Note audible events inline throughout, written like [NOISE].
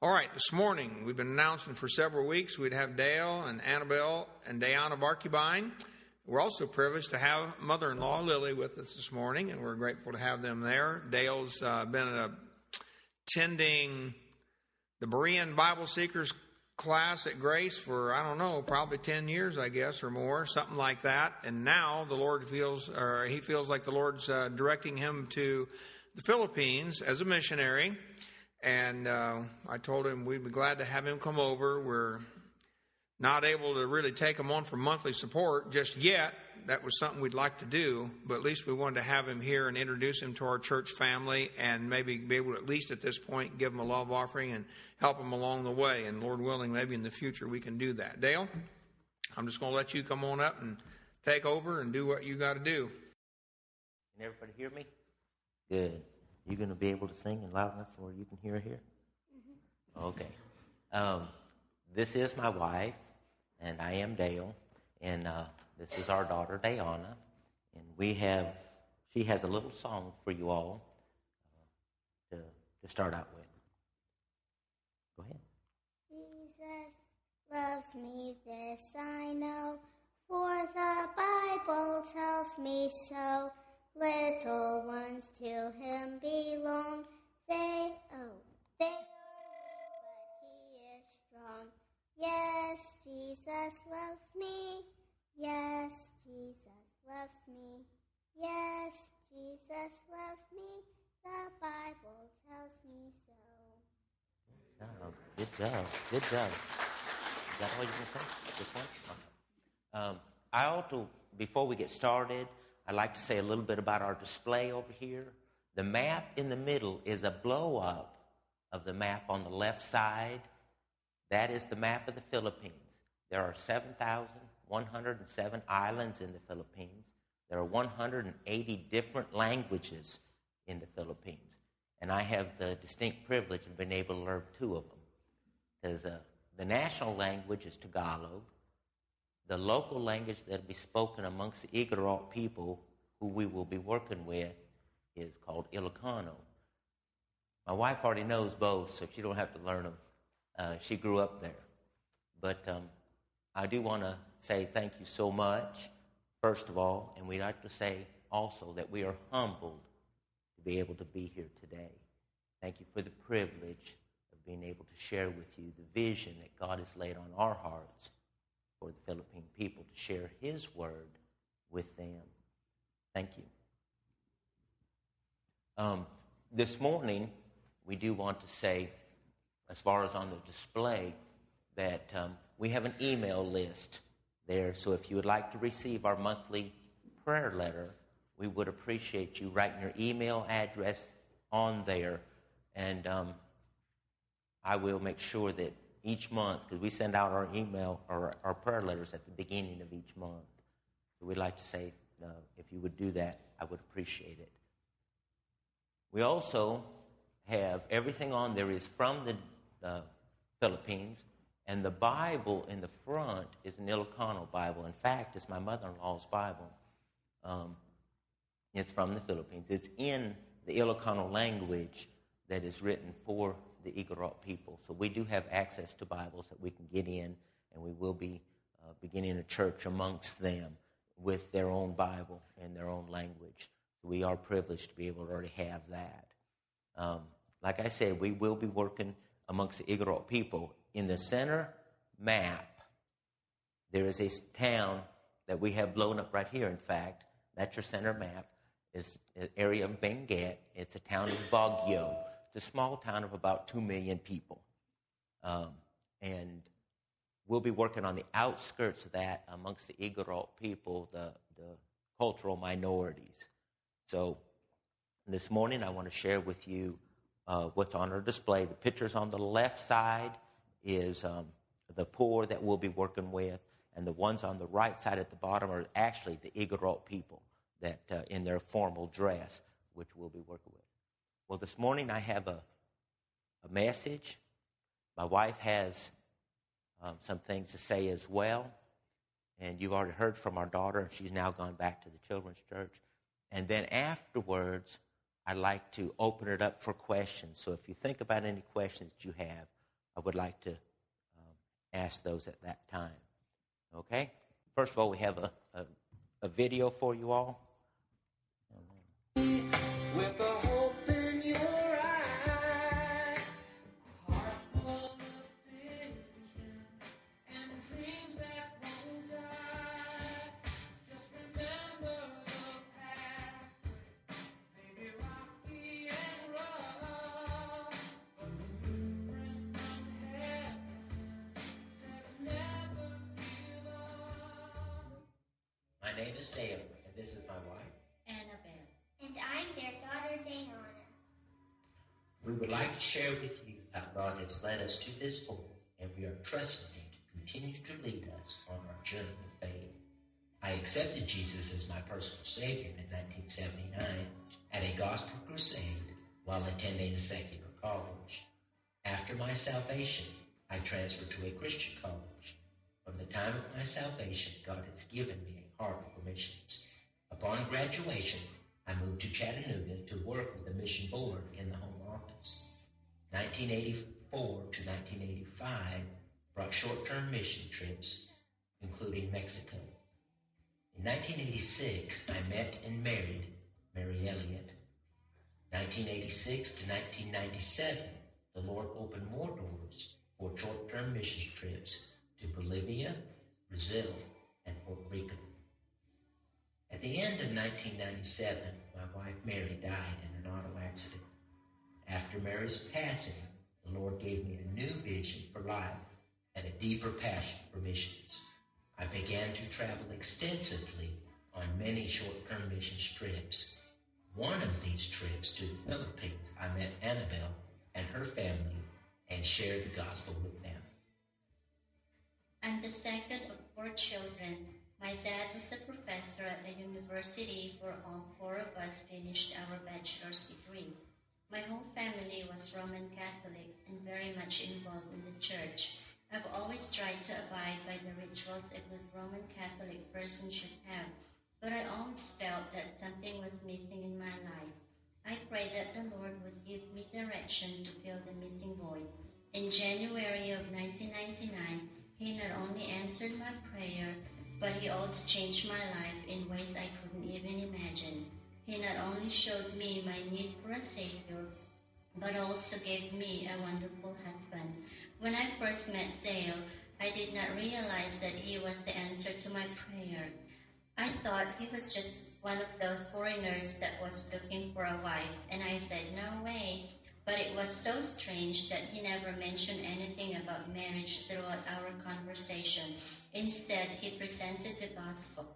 All right, this morning we've been announcing for several weeks we'd have Dale and Annabelle and Diana Barkubine. We're also privileged to have mother in law Lily with us this morning, and we're grateful to have them there. Dale's uh, been attending the Berean Bible Seekers class at Grace for, I don't know, probably 10 years, I guess, or more, something like that. And now the Lord feels, or he feels like the Lord's uh, directing him to the Philippines as a missionary. And uh, I told him we'd be glad to have him come over. We're not able to really take him on for monthly support just yet. That was something we'd like to do, but at least we wanted to have him here and introduce him to our church family and maybe be able to, at least at this point, give him a love offering and help him along the way. And Lord willing, maybe in the future we can do that. Dale, I'm just going to let you come on up and take over and do what you got to do. Can everybody hear me? Good. You going to be able to sing and loud enough where you can hear here? Mm-hmm. Okay. Um, this is my wife, and I am Dale, and uh, this is our daughter Diana, and we have. She has a little song for you all uh, to to start out with. Go ahead. Jesus loves me, this I know, for the Bible tells me so. Little ones to him belong. Yes, Jesus loves me. Yes, Jesus loves me. Yes, Jesus loves me. The Bible tells me so Good job. Good job. Good job. Is that all you can say? This one? Um, I to, before we get started, I'd like to say a little bit about our display over here. The map in the middle is a blow up of the map on the left side. That is the map of the Philippines. There are 7,107 islands in the Philippines. There are 180 different languages in the Philippines. And I have the distinct privilege of being able to learn two of them. Because uh, the national language is Tagalog. The local language that will be spoken amongst the Igorot people who we will be working with is called Ilocano. My wife already knows both, so she don't have to learn them. Uh, she grew up there. But um, I do want to say thank you so much, first of all, and we'd like to say also that we are humbled to be able to be here today. Thank you for the privilege of being able to share with you the vision that God has laid on our hearts for the Philippine people to share His word with them. Thank you. Um, this morning, we do want to say, as far as on the display, that um, we have an email list there. So if you would like to receive our monthly prayer letter, we would appreciate you writing your email address on there. And um, I will make sure that each month, because we send out our email or our prayer letters at the beginning of each month. So we'd like to say, uh, if you would do that, I would appreciate it. We also have everything on there is from the uh, Philippines, and the Bible in the front is an Ilocano Bible. In fact, it's my mother in law's Bible. Um, it's from the Philippines. It's in the Ilocano language that is written for the Igorot people. So we do have access to Bibles that we can get in, and we will be uh, beginning a church amongst them with their own Bible and their own language. We are privileged to be able to already have that. Um, like I said, we will be working amongst the Igorot people. In the center map, there is a town that we have blown up right here, in fact. That's your center map is an area of Benguet. It's a town of Baguio. It's a small town of about 2 million people. Um, and we'll be working on the outskirts of that amongst the Igorot people, the, the cultural minorities. So this morning I want to share with you uh, what's on our display. The pictures on the left side is um, the poor that we'll be working with, and the ones on the right side at the bottom are actually the Igorot people that uh, in their formal dress, which we'll be working with. Well, this morning I have a, a message. My wife has um, some things to say as well. And you've already heard from our daughter, and she's now gone back to the children's church. And then afterwards, I'd like to open it up for questions. So if you think about any questions that you have, I would like to um, ask those at that time. Okay? First of all, we have a, a, a video for you all. We would like to share with you how God has led us to this point, and we are trusting Him to continue to lead us on our journey of faith. I accepted Jesus as my personal Savior in 1979 at a gospel crusade while attending a secular college. After my salvation, I transferred to a Christian college. From the time of my salvation, God has given me a heart for missions. Upon graduation, I moved to Chattanooga to work with the mission board in the home office. 1984 to 1985 brought short-term mission trips, including Mexico. In 1986, I met and married Mary Elliott. 1986 to 1997, the Lord opened more doors for short-term mission trips to Bolivia, Brazil, and Puerto Rico. At the end of 1997, my wife Mary died in an auto accident. After Mary's passing, the Lord gave me a new vision for life and a deeper passion for missions. I began to travel extensively on many short-term mission trips. One of these trips to the Philippines, I met Annabelle and her family and shared the gospel with them. I'm the second of four children. My dad was a professor at a university where all four of us finished our bachelor's degrees. My whole family was Roman Catholic and very much involved in the church. I've always tried to abide by the rituals a good Roman Catholic person should have, but I always felt that something was missing in my life. I prayed that the Lord would give me direction to fill the missing void. In January of 1999, He not only answered my prayer, but He also changed my life in ways I couldn't even imagine. He not only showed me my need for a Savior, but also gave me a wonderful husband. When I first met Dale, I did not realize that he was the answer to my prayer. I thought he was just one of those foreigners that was looking for a wife, and I said, No way. But it was so strange that he never mentioned anything about marriage throughout our conversation. Instead, he presented the gospel.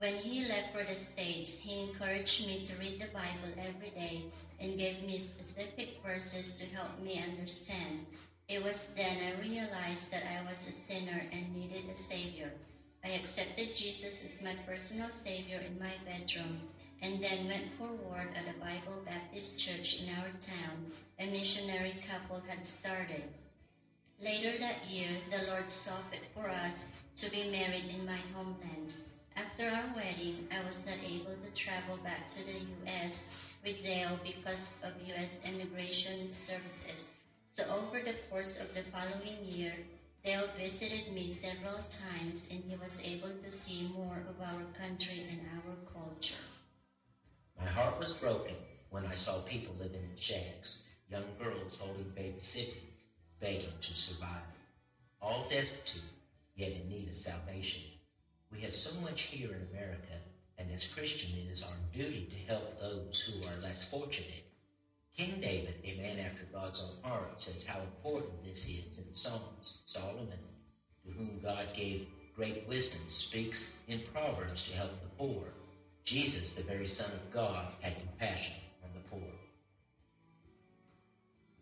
When he left for the States, he encouraged me to read the Bible every day and gave me specific verses to help me understand. It was then I realized that I was a sinner and needed a Savior. I accepted Jesus as my personal Savior in my bedroom and then went forward at a Bible Baptist church in our town a missionary couple had started. Later that year, the Lord saw fit for us to be married in my homeland. After our wedding, I was not able to travel back to the U.S. with Dale because of U.S. immigration services. So over the course of the following year, Dale visited me several times and he was able to see more of our country and our culture. My heart was broken when I saw people living in shacks, young girls holding baby siblings, begging to survive, all destitute, yet in need of salvation. We have so much here in America, and as Christians, it is our duty to help those who are less fortunate. King David, a man after God's own heart, says how important this is in Psalms. Solomon, to whom God gave great wisdom, speaks in Proverbs to help the poor. Jesus, the very Son of God, had compassion on the poor.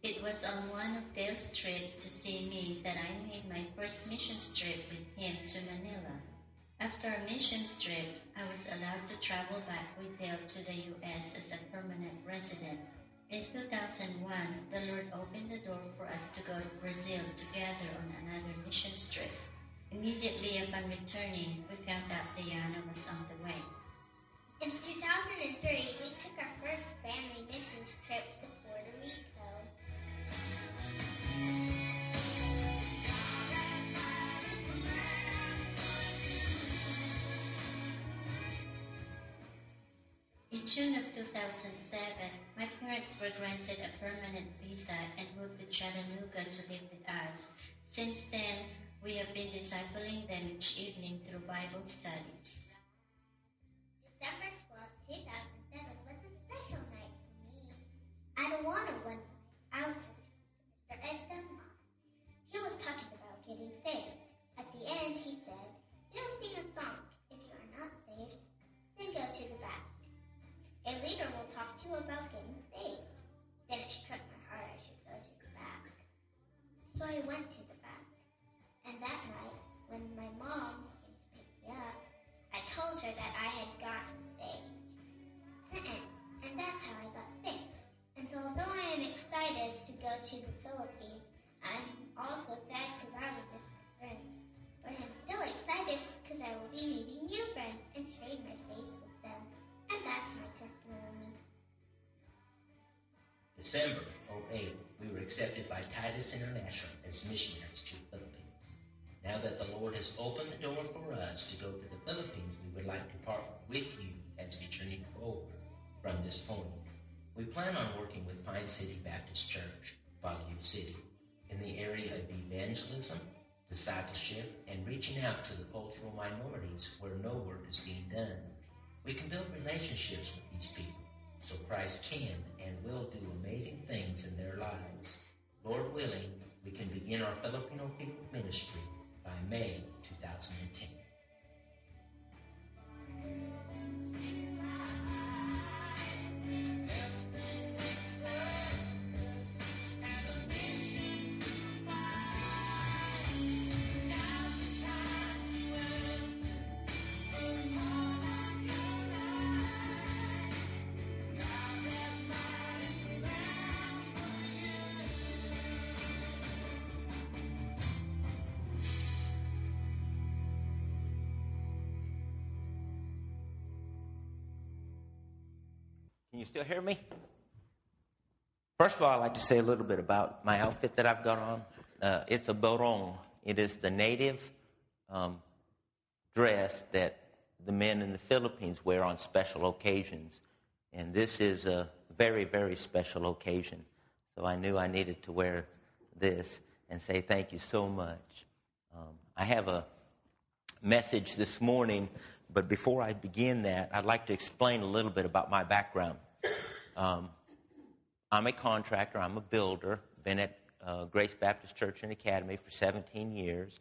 It was on one of Dale's trips to see me that I made my first mission trip with him to Manila. After a mission trip, I was allowed to travel back with Dale to the U.S. as a permanent resident. In 2001, the Lord opened the door for us to go to Brazil together on another mission trip. Immediately upon returning, we found out Diana was on the way. In 2003, we took our first family missions trip June of 2007, my parents were granted a permanent visa and moved to Chattanooga to live with us. Since then, we have been discipling them each evening through Bible studies. Titus International as missionaries to the Philippines. Now that the Lord has opened the door for us to go to the Philippines, we would like to partner with you as we journey forward from this point. We plan on working with Pine City Baptist Church, Baguio City, in the area of evangelism, discipleship, and reaching out to the cultural minorities where no work is being done. We can build relationships with these people so Christ can and will do amazing things in their lives. Lord willing, we can begin our Filipino people ministry by May 2010. Still hear me? First of all, I'd like to say a little bit about my outfit that I've got on. Uh, it's a barong. It is the native um, dress that the men in the Philippines wear on special occasions. And this is a very, very special occasion. So I knew I needed to wear this and say thank you so much. Um, I have a message this morning, but before I begin that, I'd like to explain a little bit about my background. Um, I'm a contractor, I'm a builder, been at uh, Grace Baptist Church and Academy for 17 years,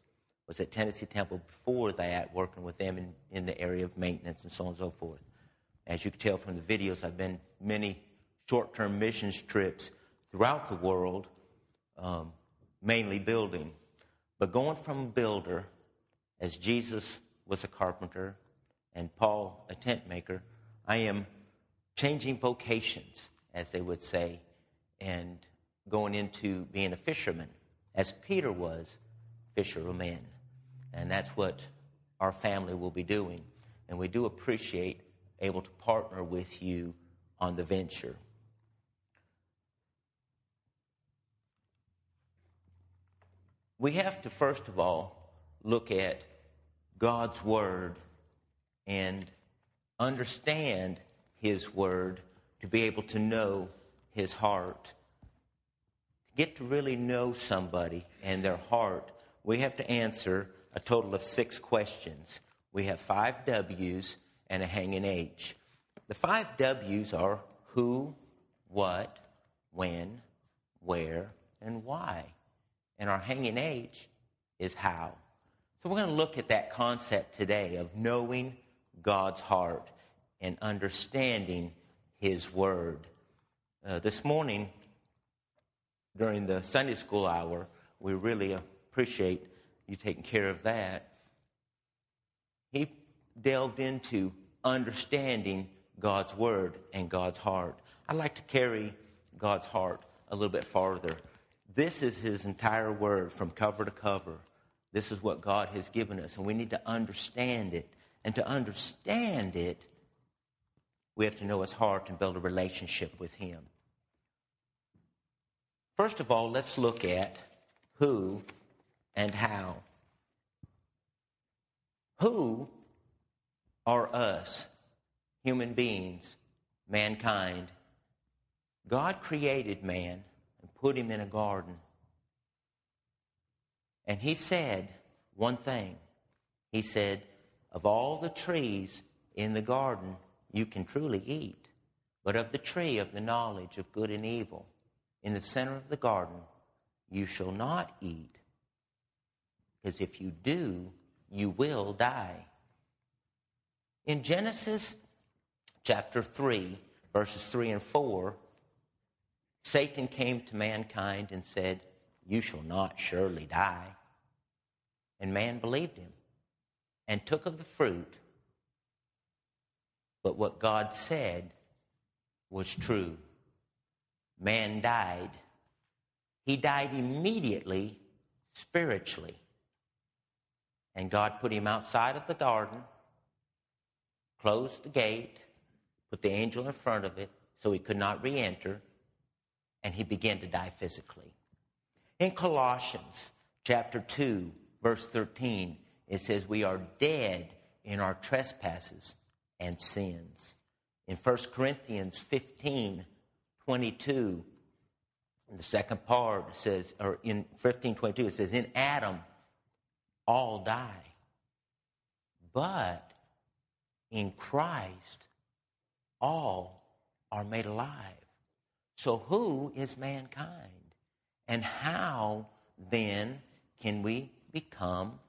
was at Tennessee Temple before that, working with them in, in the area of maintenance and so on and so forth. As you can tell from the videos, I've been many short term missions trips throughout the world, um, mainly building. But going from a builder, as Jesus was a carpenter and Paul a tent maker, I am changing vocations, as they would say, and going into being a fisherman, as Peter was, fisherman. And that's what our family will be doing. And we do appreciate able to partner with you on the venture. We have to, first of all, look at God's Word and understand His Word to be able to know His heart. Get to really know somebody and their heart, we have to answer a total of six questions. We have five W's and a hanging H. The five W's are who, what, when, where, and why. And our hanging H is how. So we're going to look at that concept today of knowing God's heart and understanding His Word. Uh, this morning, during the Sunday school hour, we really appreciate you taking care of that. He delved into understanding God's Word and God's heart. I'd like to carry God's heart a little bit farther. This is His entire Word from cover to cover. This is what God has given us, and we need to understand it. And to understand it, we have to know His heart and build a relationship with Him. First of all, let's look at who and how. Who are us, human beings? mankind, God created man and put him in a garden. And he said one thing. He said, Of all the trees in the garden, you can truly eat, but of the tree of the knowledge of good and evil, in the center of the garden, you shall not eat, because if you do, you will die. In Genesis chapter 3, verses 3 and 4, Satan came to mankind and said, You shall not surely die. And man believed him and took of the fruit. But what God said was true. Man died. He died immediately spiritually. And God put him outside of the garden, closed the gate, put the angel in front of it so he could not re enter, and he began to die physically. In Colossians chapter 2, verse 13, it says, We are dead in our trespasses and sins. In 1 Corinthians 15, 22, the second part says, or in 15, 22, it says, In Adam all die. But in Christ all are made alive. So who is mankind? And how then can we become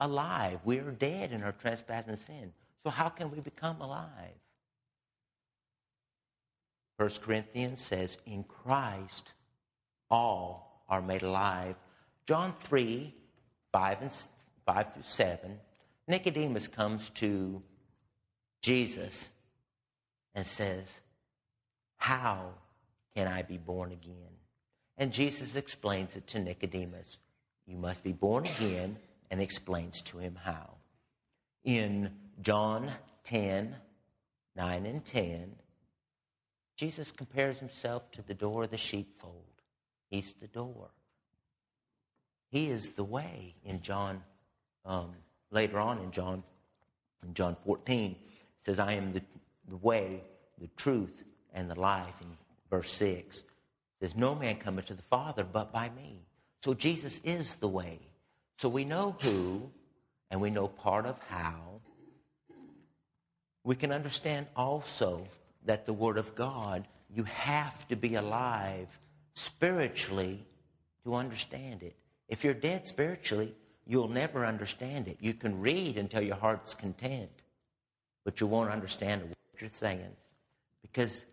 alive? We are dead in our trespass and sin. So how can we become alive? First Corinthians says, in Christ all are made alive. John 3, 5 and 5 through 7, Nicodemus comes to Jesus and says, How can I be born again? And Jesus explains it to Nicodemus. You must be born again, and explains to him how. In John 10, 9 and 10, Jesus compares himself to the door of the sheepfold. He's the door. He is the way in John, um, later on in John, in John 14, says, I am the, the way, the truth, and the life. In verse 6, says, No man cometh to the Father but by me. So Jesus is the way. So we know who, and we know part of how. We can understand also that the Word of God, you have to be alive spiritually to understand it. If you're dead spiritually, you'll never understand it. You can read until your heart's content, but you won't understand what you're saying. Because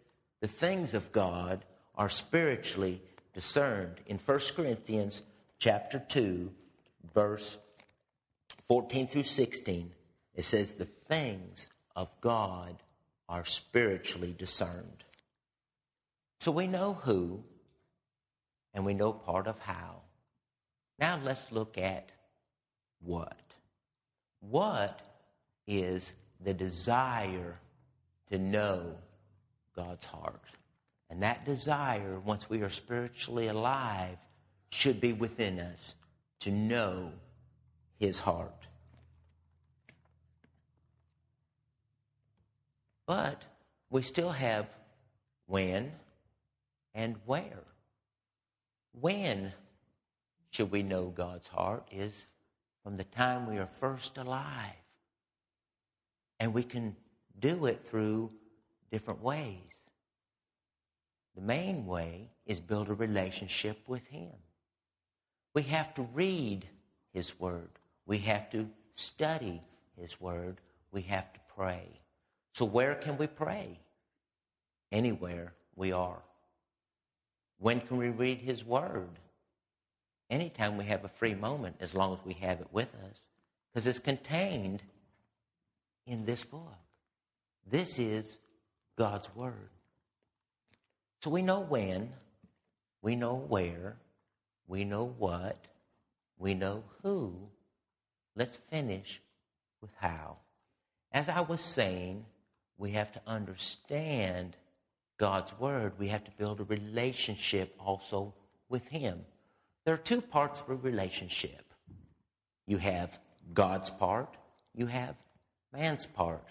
the things of God are spiritually discerned. In 1 Corinthians chapter 2, verse 14 through 16, it says, The things of God are spiritually discerned. So we know who and we know part of how. Now let's look at what. What is the desire to know God's heart? And that desire, once we are spiritually alive, should be within us to know his heart. But we still have when and where. When should we know God's heart is from the time we are first alive. And we can do it through different ways. The main way is build a relationship with Him. We have to read His Word. We have to study His Word. We have to pray. So, where can we pray? Anywhere we are. When can we read His Word? Anytime we have a free moment, as long as we have it with us, because it's contained in this book. This is God's Word. So we know when, we know where, we know what, we know who. Let's finish with how. As I was saying, we have to understand God's Word. We have to build a relationship also with Him. There are two parts of a relationship you have God's part, you have man's part.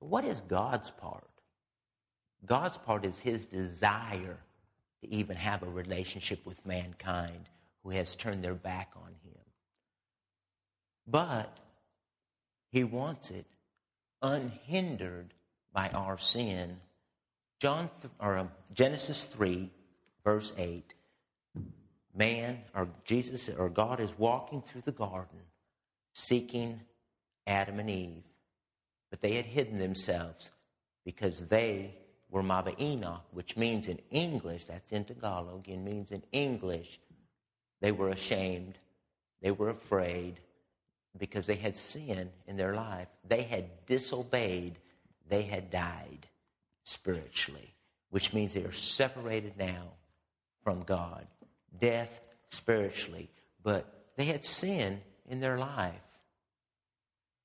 What is God's part? God's part is his desire to even have a relationship with mankind who has turned their back on him. But he wants it unhindered by our sin. John or um, Genesis 3 verse 8 man or Jesus or God is walking through the garden seeking Adam and Eve. But they had hidden themselves because they were Mava'ina, which means in English, that's in Tagalog, it means in English, they were ashamed, they were afraid because they had sin in their life. They had disobeyed, they had died spiritually, which means they are separated now from God. Death spiritually, but they had sin in their life.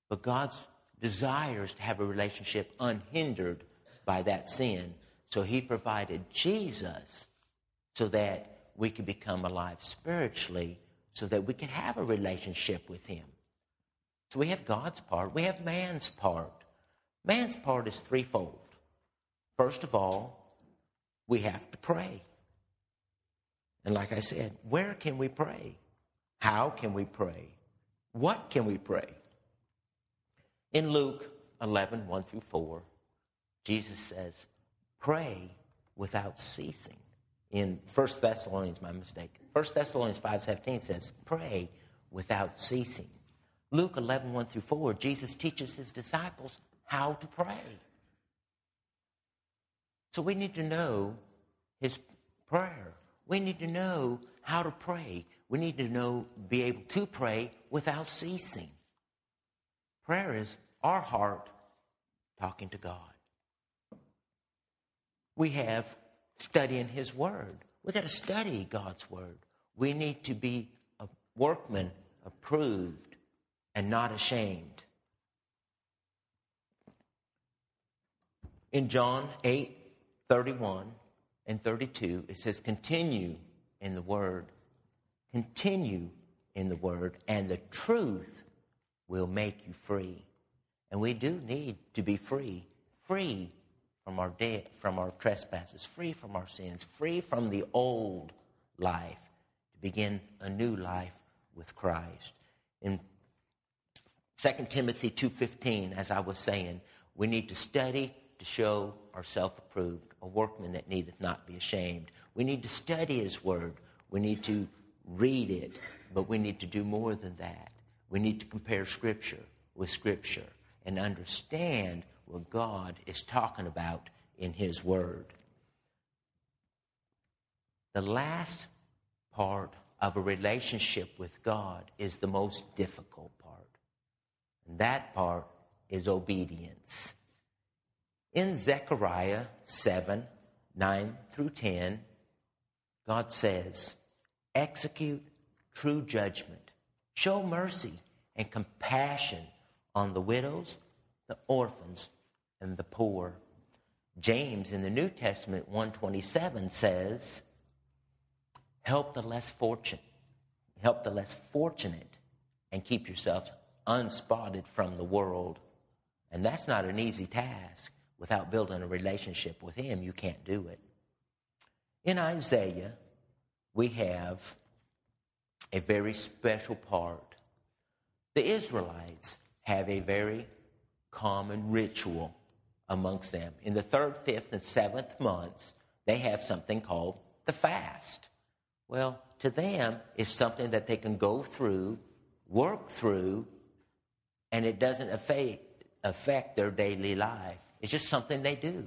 But God's desire is to have a relationship unhindered by that sin. So he provided Jesus so that we could become alive spiritually, so that we could have a relationship with him. So we have God's part, we have man's part. Man's part is threefold. First of all, we have to pray. And like I said, where can we pray? How can we pray? What can we pray? In Luke 11, 1 through 4, Jesus says, pray without ceasing. In 1 Thessalonians, my mistake, 1 Thessalonians 5, 17 says, pray without ceasing. Luke 11, 1 through 4, Jesus teaches his disciples how to pray. So we need to know his prayer. We need to know how to pray. We need to know, be able to pray without ceasing. Prayer is our heart talking to God. We have studying His Word. We got to study God's Word. We need to be a workman approved and not ashamed. In John 8 31 and 32, it says, Continue in the Word. Continue in the Word, and the truth will make you free. And we do need to be free, free from our debt, from our trespasses, free from our sins, free from the old life, to begin a new life with Christ. In 2 Timothy 2:15, as I was saying, we need to study to show ourselves approved, a workman that needeth not be ashamed. We need to study his word. We need to read it, but we need to do more than that. We need to compare scripture with scripture and understand what God is talking about in his word. The last part of a relationship with God is the most difficult part. And that part is obedience. In Zechariah 7 9 through 10, God says, Execute true judgment, show mercy and compassion on the widows, the orphans, and the poor. James in the New Testament 127 says, Help the less fortunate, help the less fortunate, and keep yourselves unspotted from the world. And that's not an easy task. Without building a relationship with Him, you can't do it. In Isaiah, we have a very special part. The Israelites have a very common ritual amongst them. In the third, fifth, and seventh months, they have something called the fast. Well, to them, it's something that they can go through, work through, and it doesn't affect, affect their daily life. It's just something they do,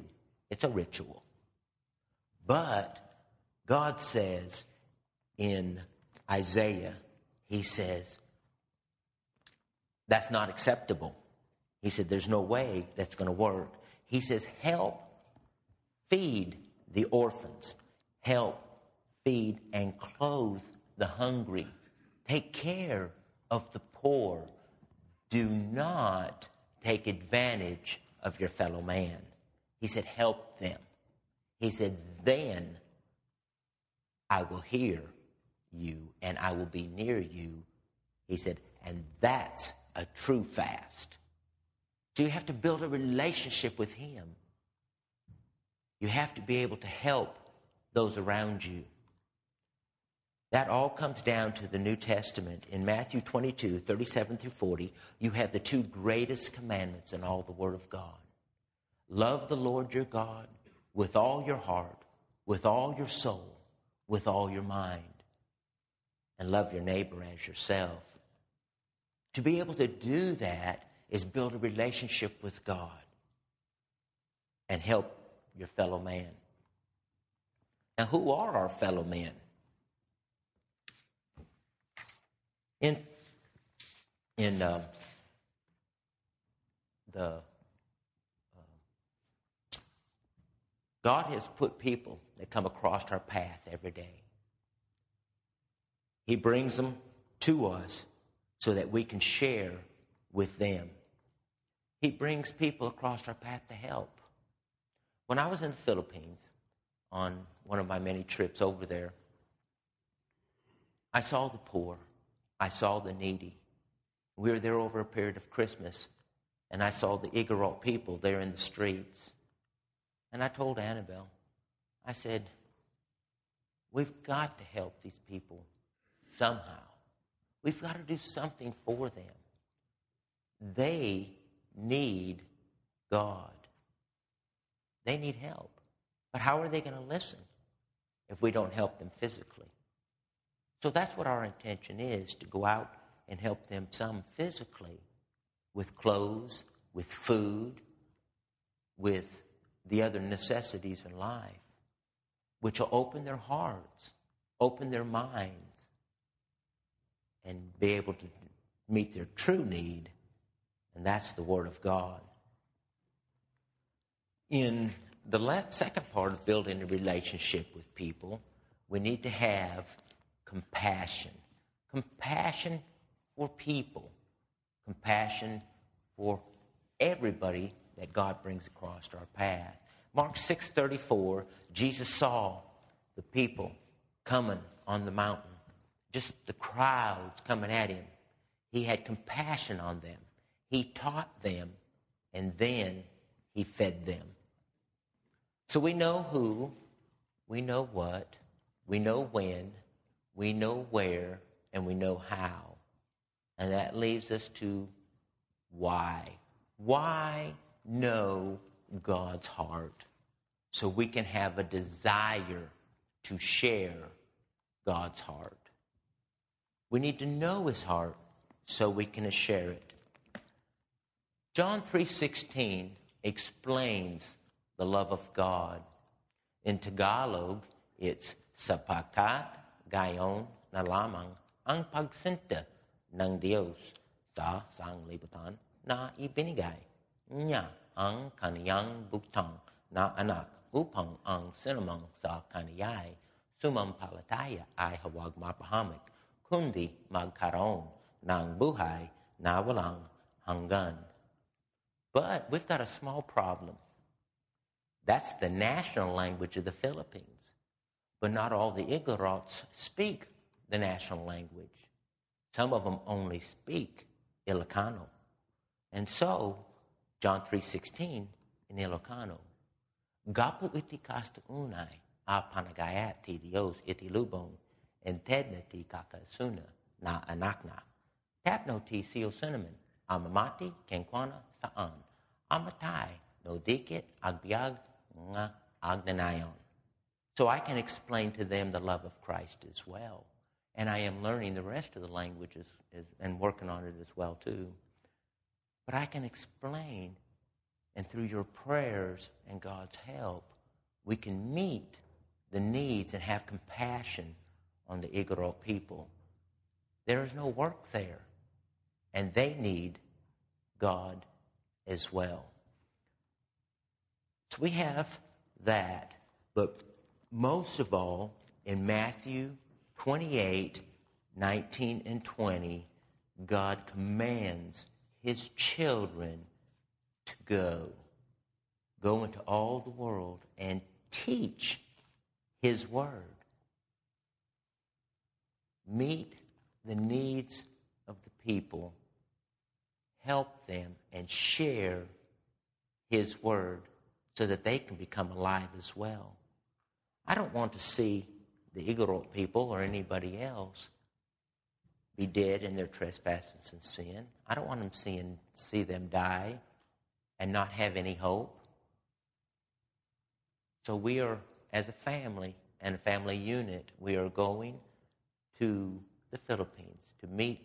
it's a ritual. But God says in Isaiah, He says, that's not acceptable. He said, there's no way that's going to work. He says, help feed the orphans, help feed and clothe the hungry, take care of the poor. Do not take advantage of your fellow man. He said, help them. He said, then I will hear you and I will be near you. He said, and that's a true fast. So you have to build a relationship with Him. You have to be able to help those around you. That all comes down to the New Testament. In Matthew 22, 37 through 40, you have the two greatest commandments in all the Word of God love the Lord your God with all your heart, with all your soul, with all your mind, and love your neighbor as yourself. To be able to do that is build a relationship with God and help your fellow man. Now, who are our fellow men? In, in uh, the uh, God has put people that come across our path every day. He brings them to us so that we can share with them. He brings people across our path to help. When I was in the Philippines on one of my many trips over there, I saw the poor, I saw the needy. We were there over a period of Christmas, and I saw the Igorot people there in the streets. And I told Annabelle, I said, We've got to help these people somehow. We've got to do something for them. They need God. They need help. But how are they going to listen if we don't help them physically? So that's what our intention is to go out and help them some physically with clothes, with food, with the other necessities in life, which will open their hearts, open their minds, and be able to meet their true need, and that's the Word of God. In the second part of building a relationship with people, we need to have compassion. Compassion for people, compassion for everybody that God brings across our path. Mark 6:34, Jesus saw the people coming on the mountain, just the crowds coming at him. He had compassion on them. He taught them and then he fed them. So we know who, we know what, we know when, we know where, and we know how. And that leaves us to why. Why know God's heart? So we can have a desire to share God's heart. We need to know his heart so we can share it. John 3:16 explains the love of God. In Tagalog, it's sapakat gayon na lamang ang pagsinta ng Diyos sa sanglibutan na ibinigay niya ang kaniyang butang na anak upang ang sinumang sa kaniyay sumampalataya ay huwag mapahamak, kundi magkaroon ng buhay na walang hanggan. But we've got a small problem. That's the national language of the Philippines. But not all the Igorots speak the national language. Some of them only speak Ilocano. And so, John 3.16 in Ilocano, Gapu iti kasta unai a ti Dios iti na ti kakasuna na anakna. Tapno ti siyo cinnamon, amamati kenkwana saan, amatay no dikit agbiag nga agnanayon. So I can explain to them the love of Christ as well. And I am learning the rest of the languages and working on it as well too. But I can explain, and through your prayers and God's help, we can meet the needs and have compassion on the Igorot people. There is no work there, and they need God as well. So we have that, but most of all, in Matthew 28 19 and 20, God commands his children to go. Go into all the world and teach his word. Meet the needs of the people, help them, and share his word so that they can become alive as well. I don't want to see the Rock people or anybody else be dead in their trespasses and sin. I don't want them seeing see them die and not have any hope. So we are, as a family and a family unit, we are going to the Philippines to meet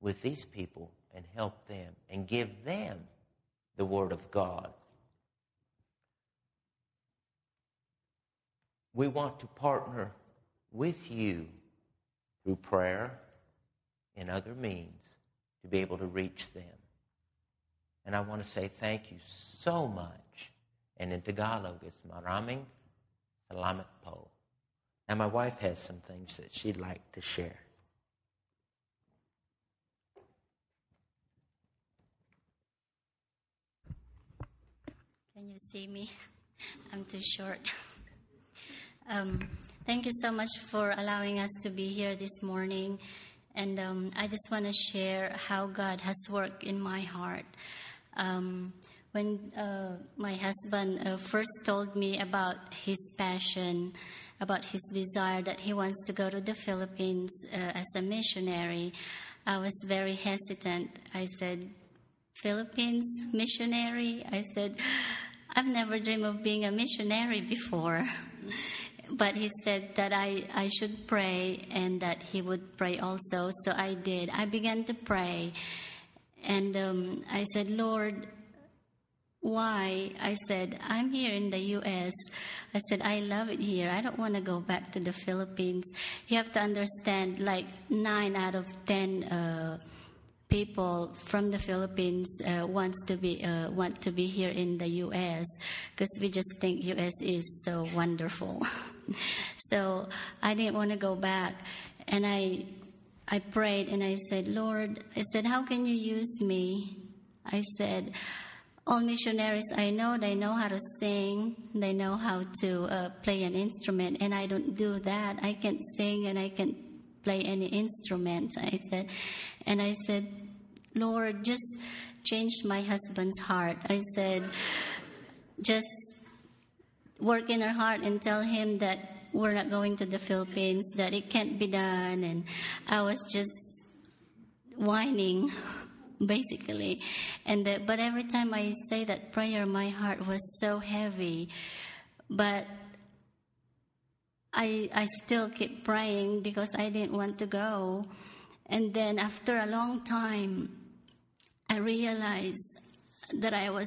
with these people and help them and give them the Word of God. We want to partner with you through prayer and other means to be able to reach them. And I want to say thank you so much. And in Tagalog, it's maraming salamat po. And my wife has some things that she'd like to share. Can you see me? [LAUGHS] I'm too short. [LAUGHS] um, thank you so much for allowing us to be here this morning. And um, I just want to share how God has worked in my heart. Um, when uh, my husband uh, first told me about his passion, about his desire that he wants to go to the Philippines uh, as a missionary, I was very hesitant. I said, Philippines missionary? I said, I've never dreamed of being a missionary before. [LAUGHS] but he said that I, I should pray and that he would pray also. So I did. I began to pray. And um, I said, Lord, why? I said, I'm here in the U.S. I said, I love it here. I don't want to go back to the Philippines. You have to understand, like nine out of ten uh, people from the Philippines uh, wants to be uh, want to be here in the U.S. because we just think U.S. is so wonderful. [LAUGHS] [LAUGHS] so I didn't want to go back, and I I prayed and I said, Lord, I said, how can you use me? I said, all missionaries I know, they know how to sing, they know how to uh, play an instrument, and I don't do that. I can't sing and I can't play any instrument. I said, and I said, Lord, just change my husband's heart. I said, just work in her heart and tell him that we're not going to the Philippines, that it can't be done. And I was just whining, [LAUGHS] basically. And the, but every time I say that prayer, my heart was so heavy. But I I still keep praying because I didn't want to go. And then after a long time, I realized that I was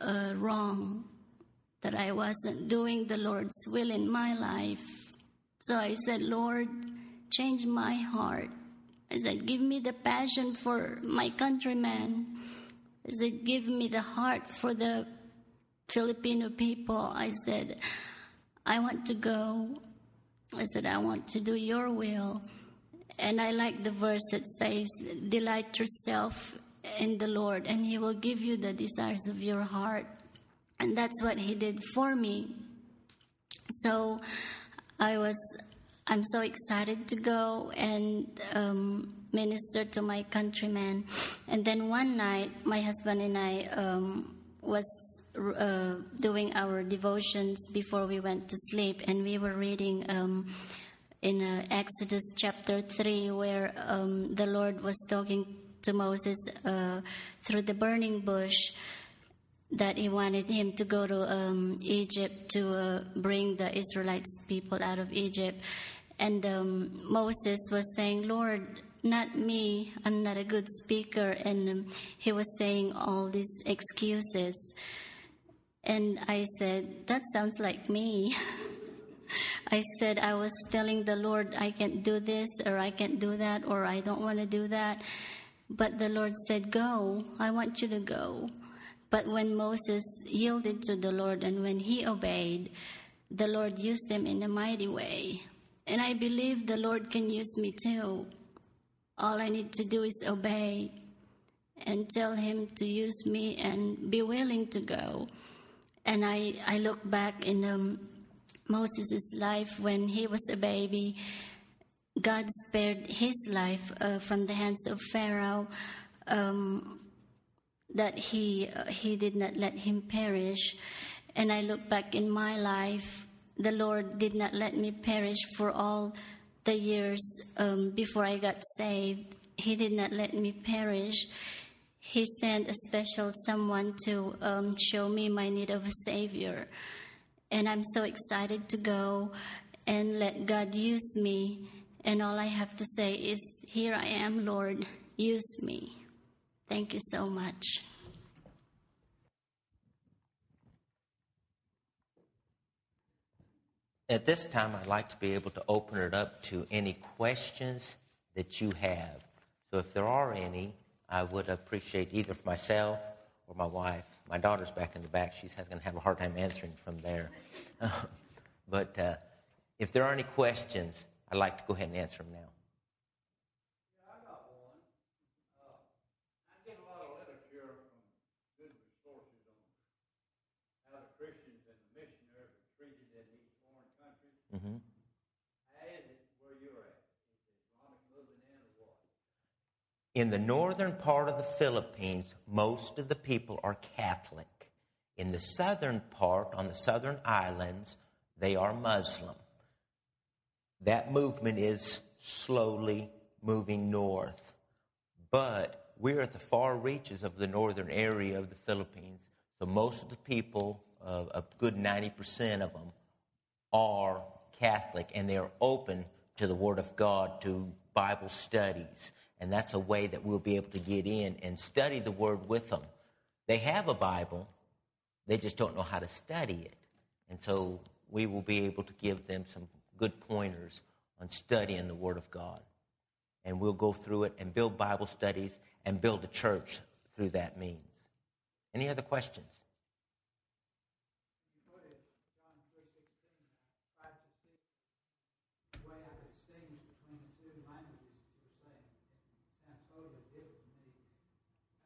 uh, wrong, that I wasn't doing the Lord's will in my life. So I said, Lord, change my heart. I said, give me the passion for my countrymen. I said, give me the heart for the Filipino people. I said, I want to go. I said, I want to do your will. And I like the verse that says, Delight yourself in the Lord, and He will give you the desires of your heart. And that's what He did for me. So I was, I'm so excited to go and um, minister to my countrymen. And then one night, my husband and I um, was uh, doing our devotions before we went to sleep, and we were reading um, in uh, Exodus chapter 3, where um, the Lord was talking to Moses uh, through the burning bush that he wanted him to go to um, Egypt to uh, bring the Israelites people out of Egypt. And um, Moses was saying, Lord, not me, I'm not a good speaker. And um, he was saying all these excuses. And I said, That sounds like me. [LAUGHS] I said, I was telling the Lord, I can't do this, or I can't do that, or I don't want to do that. But the Lord said, Go, I want you to go. But when Moses yielded to the Lord and when he obeyed, the Lord used him in a mighty way. And I believe the Lord can use me too. All I need to do is obey and tell him to use me and be willing to go. And I, I look back in um, Moses' life when he was a baby. God spared his life uh, from the hands of Pharaoh, um, that he uh, he did not let him perish, and I look back in my life, the Lord did not let me perish for all the years um, before I got saved. He did not let me perish. He sent a special someone to um, show me my need of a Savior. And I'm so excited to go and let God use me. And all I have to say is, Here I am, Lord, use me. Thank you so much. At this time, I'd like to be able to open it up to any questions that you have. So if there are any, I would appreciate either for myself or my wife. My daughter's back in the back. She's going to have a hard time answering from there. [LAUGHS] but uh, if there are any questions, I'd like to go ahead and answer them now. Yeah, I got one. Uh, I get a lot of literature from good sources on how the Christians and the missionaries are treated in these foreign countries. hmm How is it where you're at? Is the Islamic movement in or what? In the northern part of the Philippines, most of the people are Catholic. In the southern part, on the southern islands, they are Muslim. That movement is slowly moving north. But we're at the far reaches of the northern area of the Philippines. So most of the people, uh, a good 90% of them, are Catholic and they are open to the Word of God, to Bible studies. And that's a way that we'll be able to get in and study the Word with them. They have a Bible, they just don't know how to study it. And so we will be able to give them some good pointers on studying the Word of God. And we'll go through it and build Bible studies and build a church through that means. Any other questions? You put it, John three sixteen, I tried to see the way I could distinguish between the two languages that you were saying. It sounds totally different to me.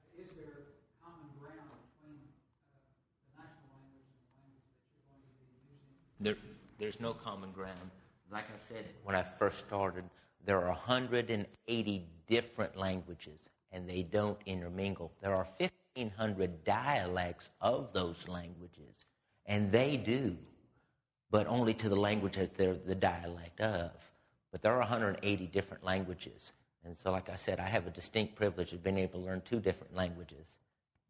Uh, Is there common ground between uh, the national language and the language that you're going to be using? There, there's no common ground. Like I said when I first started, there are 180 different languages, and they don't intermingle. There are 1,500 dialects of those languages, and they do, but only to the language that they're the dialect of. But there are 180 different languages. And so, like I said, I have a distinct privilege of being able to learn two different languages.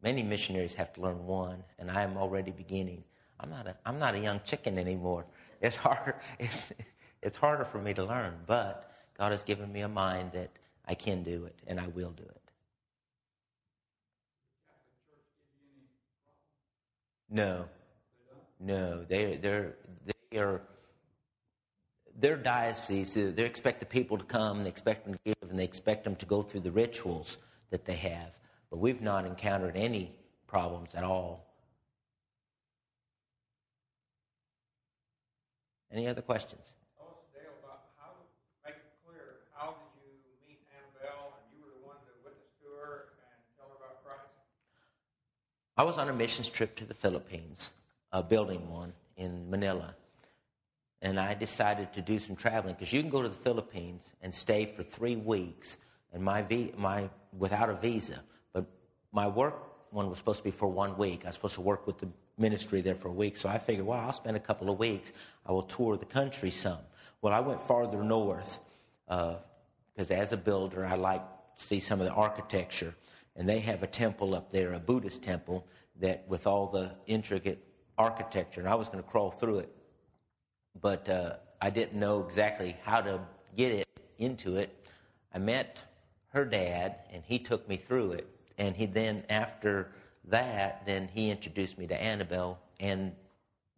Many missionaries have to learn one, and I am already beginning. I'm not a, I'm not a young chicken anymore. It's hard. It's, it's harder for me to learn, but God has given me a mind that I can do it, and I will do it. No, no, they they're they are their diocese. uh, They expect the people to come, and they expect them to give, and they expect them to go through the rituals that they have. But we've not encountered any problems at all. Any other questions? Tell us, Dale, about how, make it clear, how did you meet Annabelle and you were the one to witness to her and tell her about Christ? I was on a missions trip to the Philippines, uh, building one in Manila. And I decided to do some traveling because you can go to the Philippines and stay for three weeks and my, vi- my, without a visa. But my work one was supposed to be for one week. I was supposed to work with the ministry there for a week. So I figured, well, I'll spend a couple of weeks. I will tour the country some. Well, I went farther north because as a builder, I like to see some of the architecture. And they have a temple up there, a Buddhist temple, that with all the intricate architecture, and I was going to crawl through it, but uh, I didn't know exactly how to get it into it. I met her dad, and he took me through it. And he then, after that, then he introduced me to Annabelle and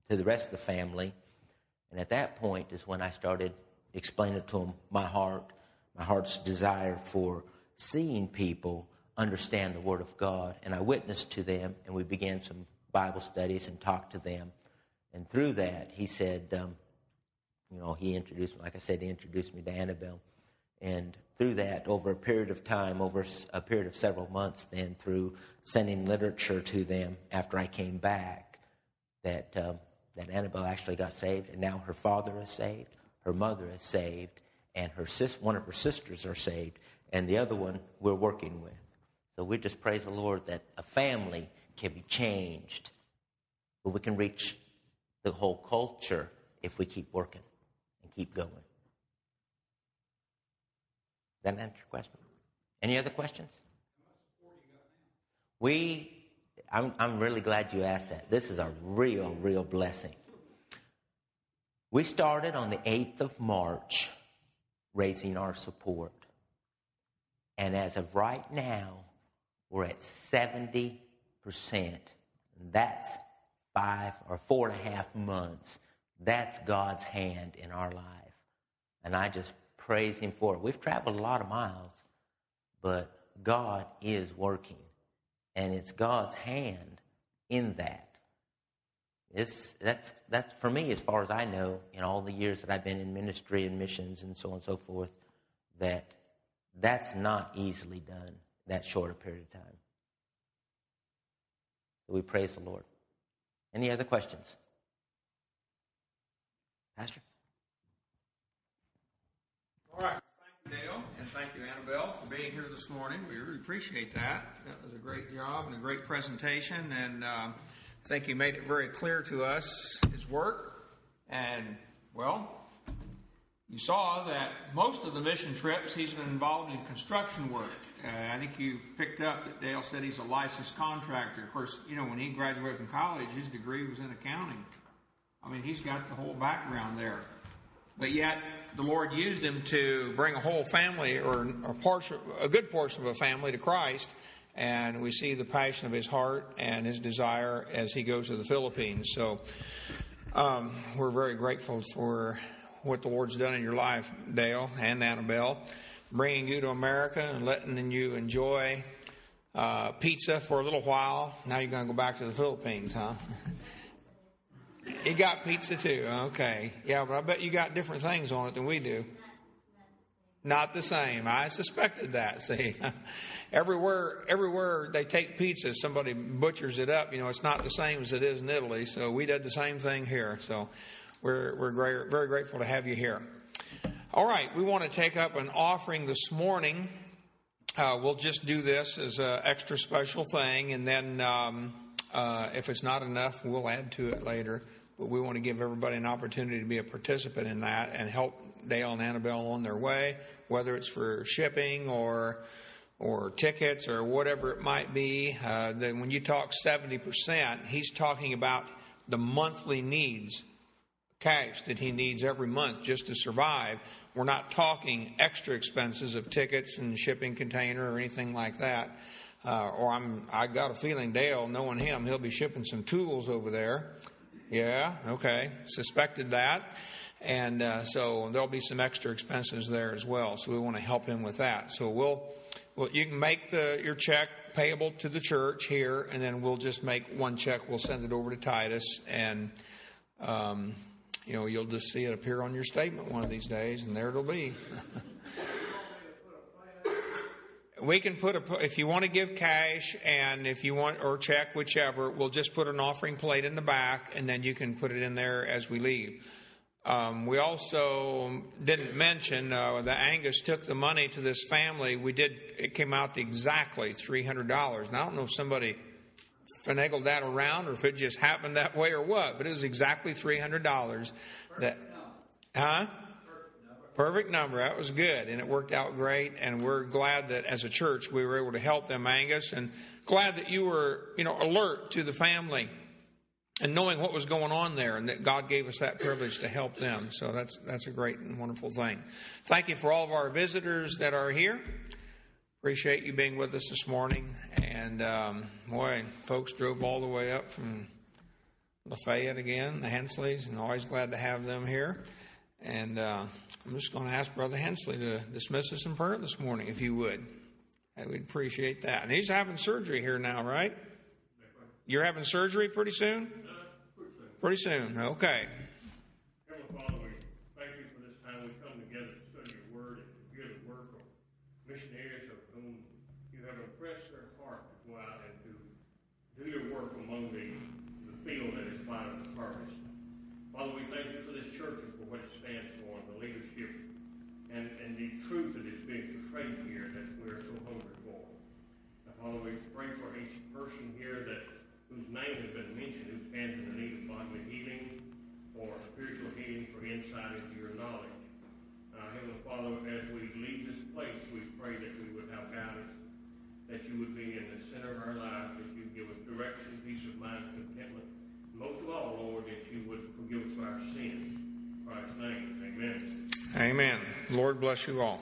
to the rest of the family. And at that point is when I started explaining to him my heart, my heart's desire for seeing people understand the Word of God. And I witnessed to them, and we began some Bible studies and talked to them. And through that, he said, um, you know, he introduced, like I said, he introduced me to Annabelle. And through that, over a period of time, over a period of several months, then through sending literature to them after I came back, that, um, that Annabelle actually got saved. And now her father is saved, her mother is saved, and her sis- one of her sisters are saved, and the other one we're working with. So we just praise the Lord that a family can be changed but we can reach the whole culture if we keep working and keep going. That answer your question? Any other questions? We, I'm, I'm really glad you asked that. This is a real, real blessing. We started on the 8th of March raising our support. And as of right now, we're at 70%. That's five or four and a half months. That's God's hand in our life. And I just praise Him for it. We've traveled a lot of miles, but God is working. And it's God's hand in that. It's, that's, that's for me, as far as I know, in all the years that I've been in ministry and missions and so on and so forth, that that's not easily done that short a period of time. We praise the Lord. Any other questions? Pastor? All right. Thank you, Dale, and thank you, Annabelle, for being here this morning. We really appreciate that. That was a great job and a great presentation, and um, I think you made it very clear to us his work. And, well, you saw that most of the mission trips he's been involved in construction work. Uh, I think you picked up that Dale said he's a licensed contractor. Of course, you know, when he graduated from college, his degree was in accounting. I mean, he's got the whole background there. But yet, the Lord used him to bring a whole family or a, portion, a good portion of a family to Christ. And we see the passion of his heart and his desire as he goes to the Philippines. So um, we're very grateful for what the Lord's done in your life, Dale and Annabelle, bringing you to America and letting you enjoy uh, pizza for a little while. Now you're going to go back to the Philippines, huh? [LAUGHS] You got pizza too. Okay. Yeah, but I bet you got different things on it than we do. Not the same. I suspected that. See, [LAUGHS] everywhere, everywhere they take pizza, somebody butchers it up. You know, it's not the same as it is in Italy. So we did the same thing here. So we're we're very grateful to have you here. All right, we want to take up an offering this morning. Uh, we'll just do this as an extra special thing, and then um, uh, if it's not enough, we'll add to it later. But we want to give everybody an opportunity to be a participant in that and help Dale and Annabelle on their way, whether it's for shipping or or tickets or whatever it might be. Uh, then when you talk 70%, he's talking about the monthly needs, cash that he needs every month just to survive. We're not talking extra expenses of tickets and shipping container or anything like that. Uh, or I'm, I got a feeling Dale, knowing him, he'll be shipping some tools over there. Yeah, okay. Suspected that. And uh, so there'll be some extra expenses there as well. So we want to help him with that. So we'll, well, you can make the, your check payable to the church here, and then we'll just make one check. We'll send it over to Titus, and um, you know you'll just see it appear on your statement one of these days, and there it'll be. [LAUGHS] we can put a if you want to give cash and if you want or check whichever we'll just put an offering plate in the back and then you can put it in there as we leave. Um, we also didn't mention uh, that angus took the money to this family. We did it came out exactly $300 now i don't know if somebody finagled that around or if it just happened that way or what but it was exactly $300 that huh Perfect number. That was good, and it worked out great. And we're glad that as a church we were able to help them, Angus, and glad that you were, you know, alert to the family and knowing what was going on there, and that God gave us that privilege to help them. So that's that's a great and wonderful thing. Thank you for all of our visitors that are here. Appreciate you being with us this morning. And um, boy, folks drove all the way up from Lafayette again, the Hensleys, and always glad to have them here. And uh, I'm just going to ask Brother Hensley to dismiss us in prayer this morning, if you would. Would appreciate that. And he's having surgery here now, right? You're having surgery pretty soon? Pretty soon. Okay. Heavenly Father, we thank you for this time we come together to study your word and to hear work of missionaries of whom you have impressed their heart to go out and to do your work among the, the field that is final the harvest. Father, we thank you for this church leadership and, and the truth that is being portrayed here that we're so hungry for. Now, Father, we pray for each person here that whose name has been mentioned, who stands in the need of bodily healing or spiritual healing for insight into your knowledge. Uh, Heavenly Father, as we leave this place, we pray that we would have guidance, that you would be in the center of our lives, that you give us direction, peace of mind, contentment. Most of all, Lord, that you would forgive us for our sins. Christ's name, amen. Amen. Lord bless you all.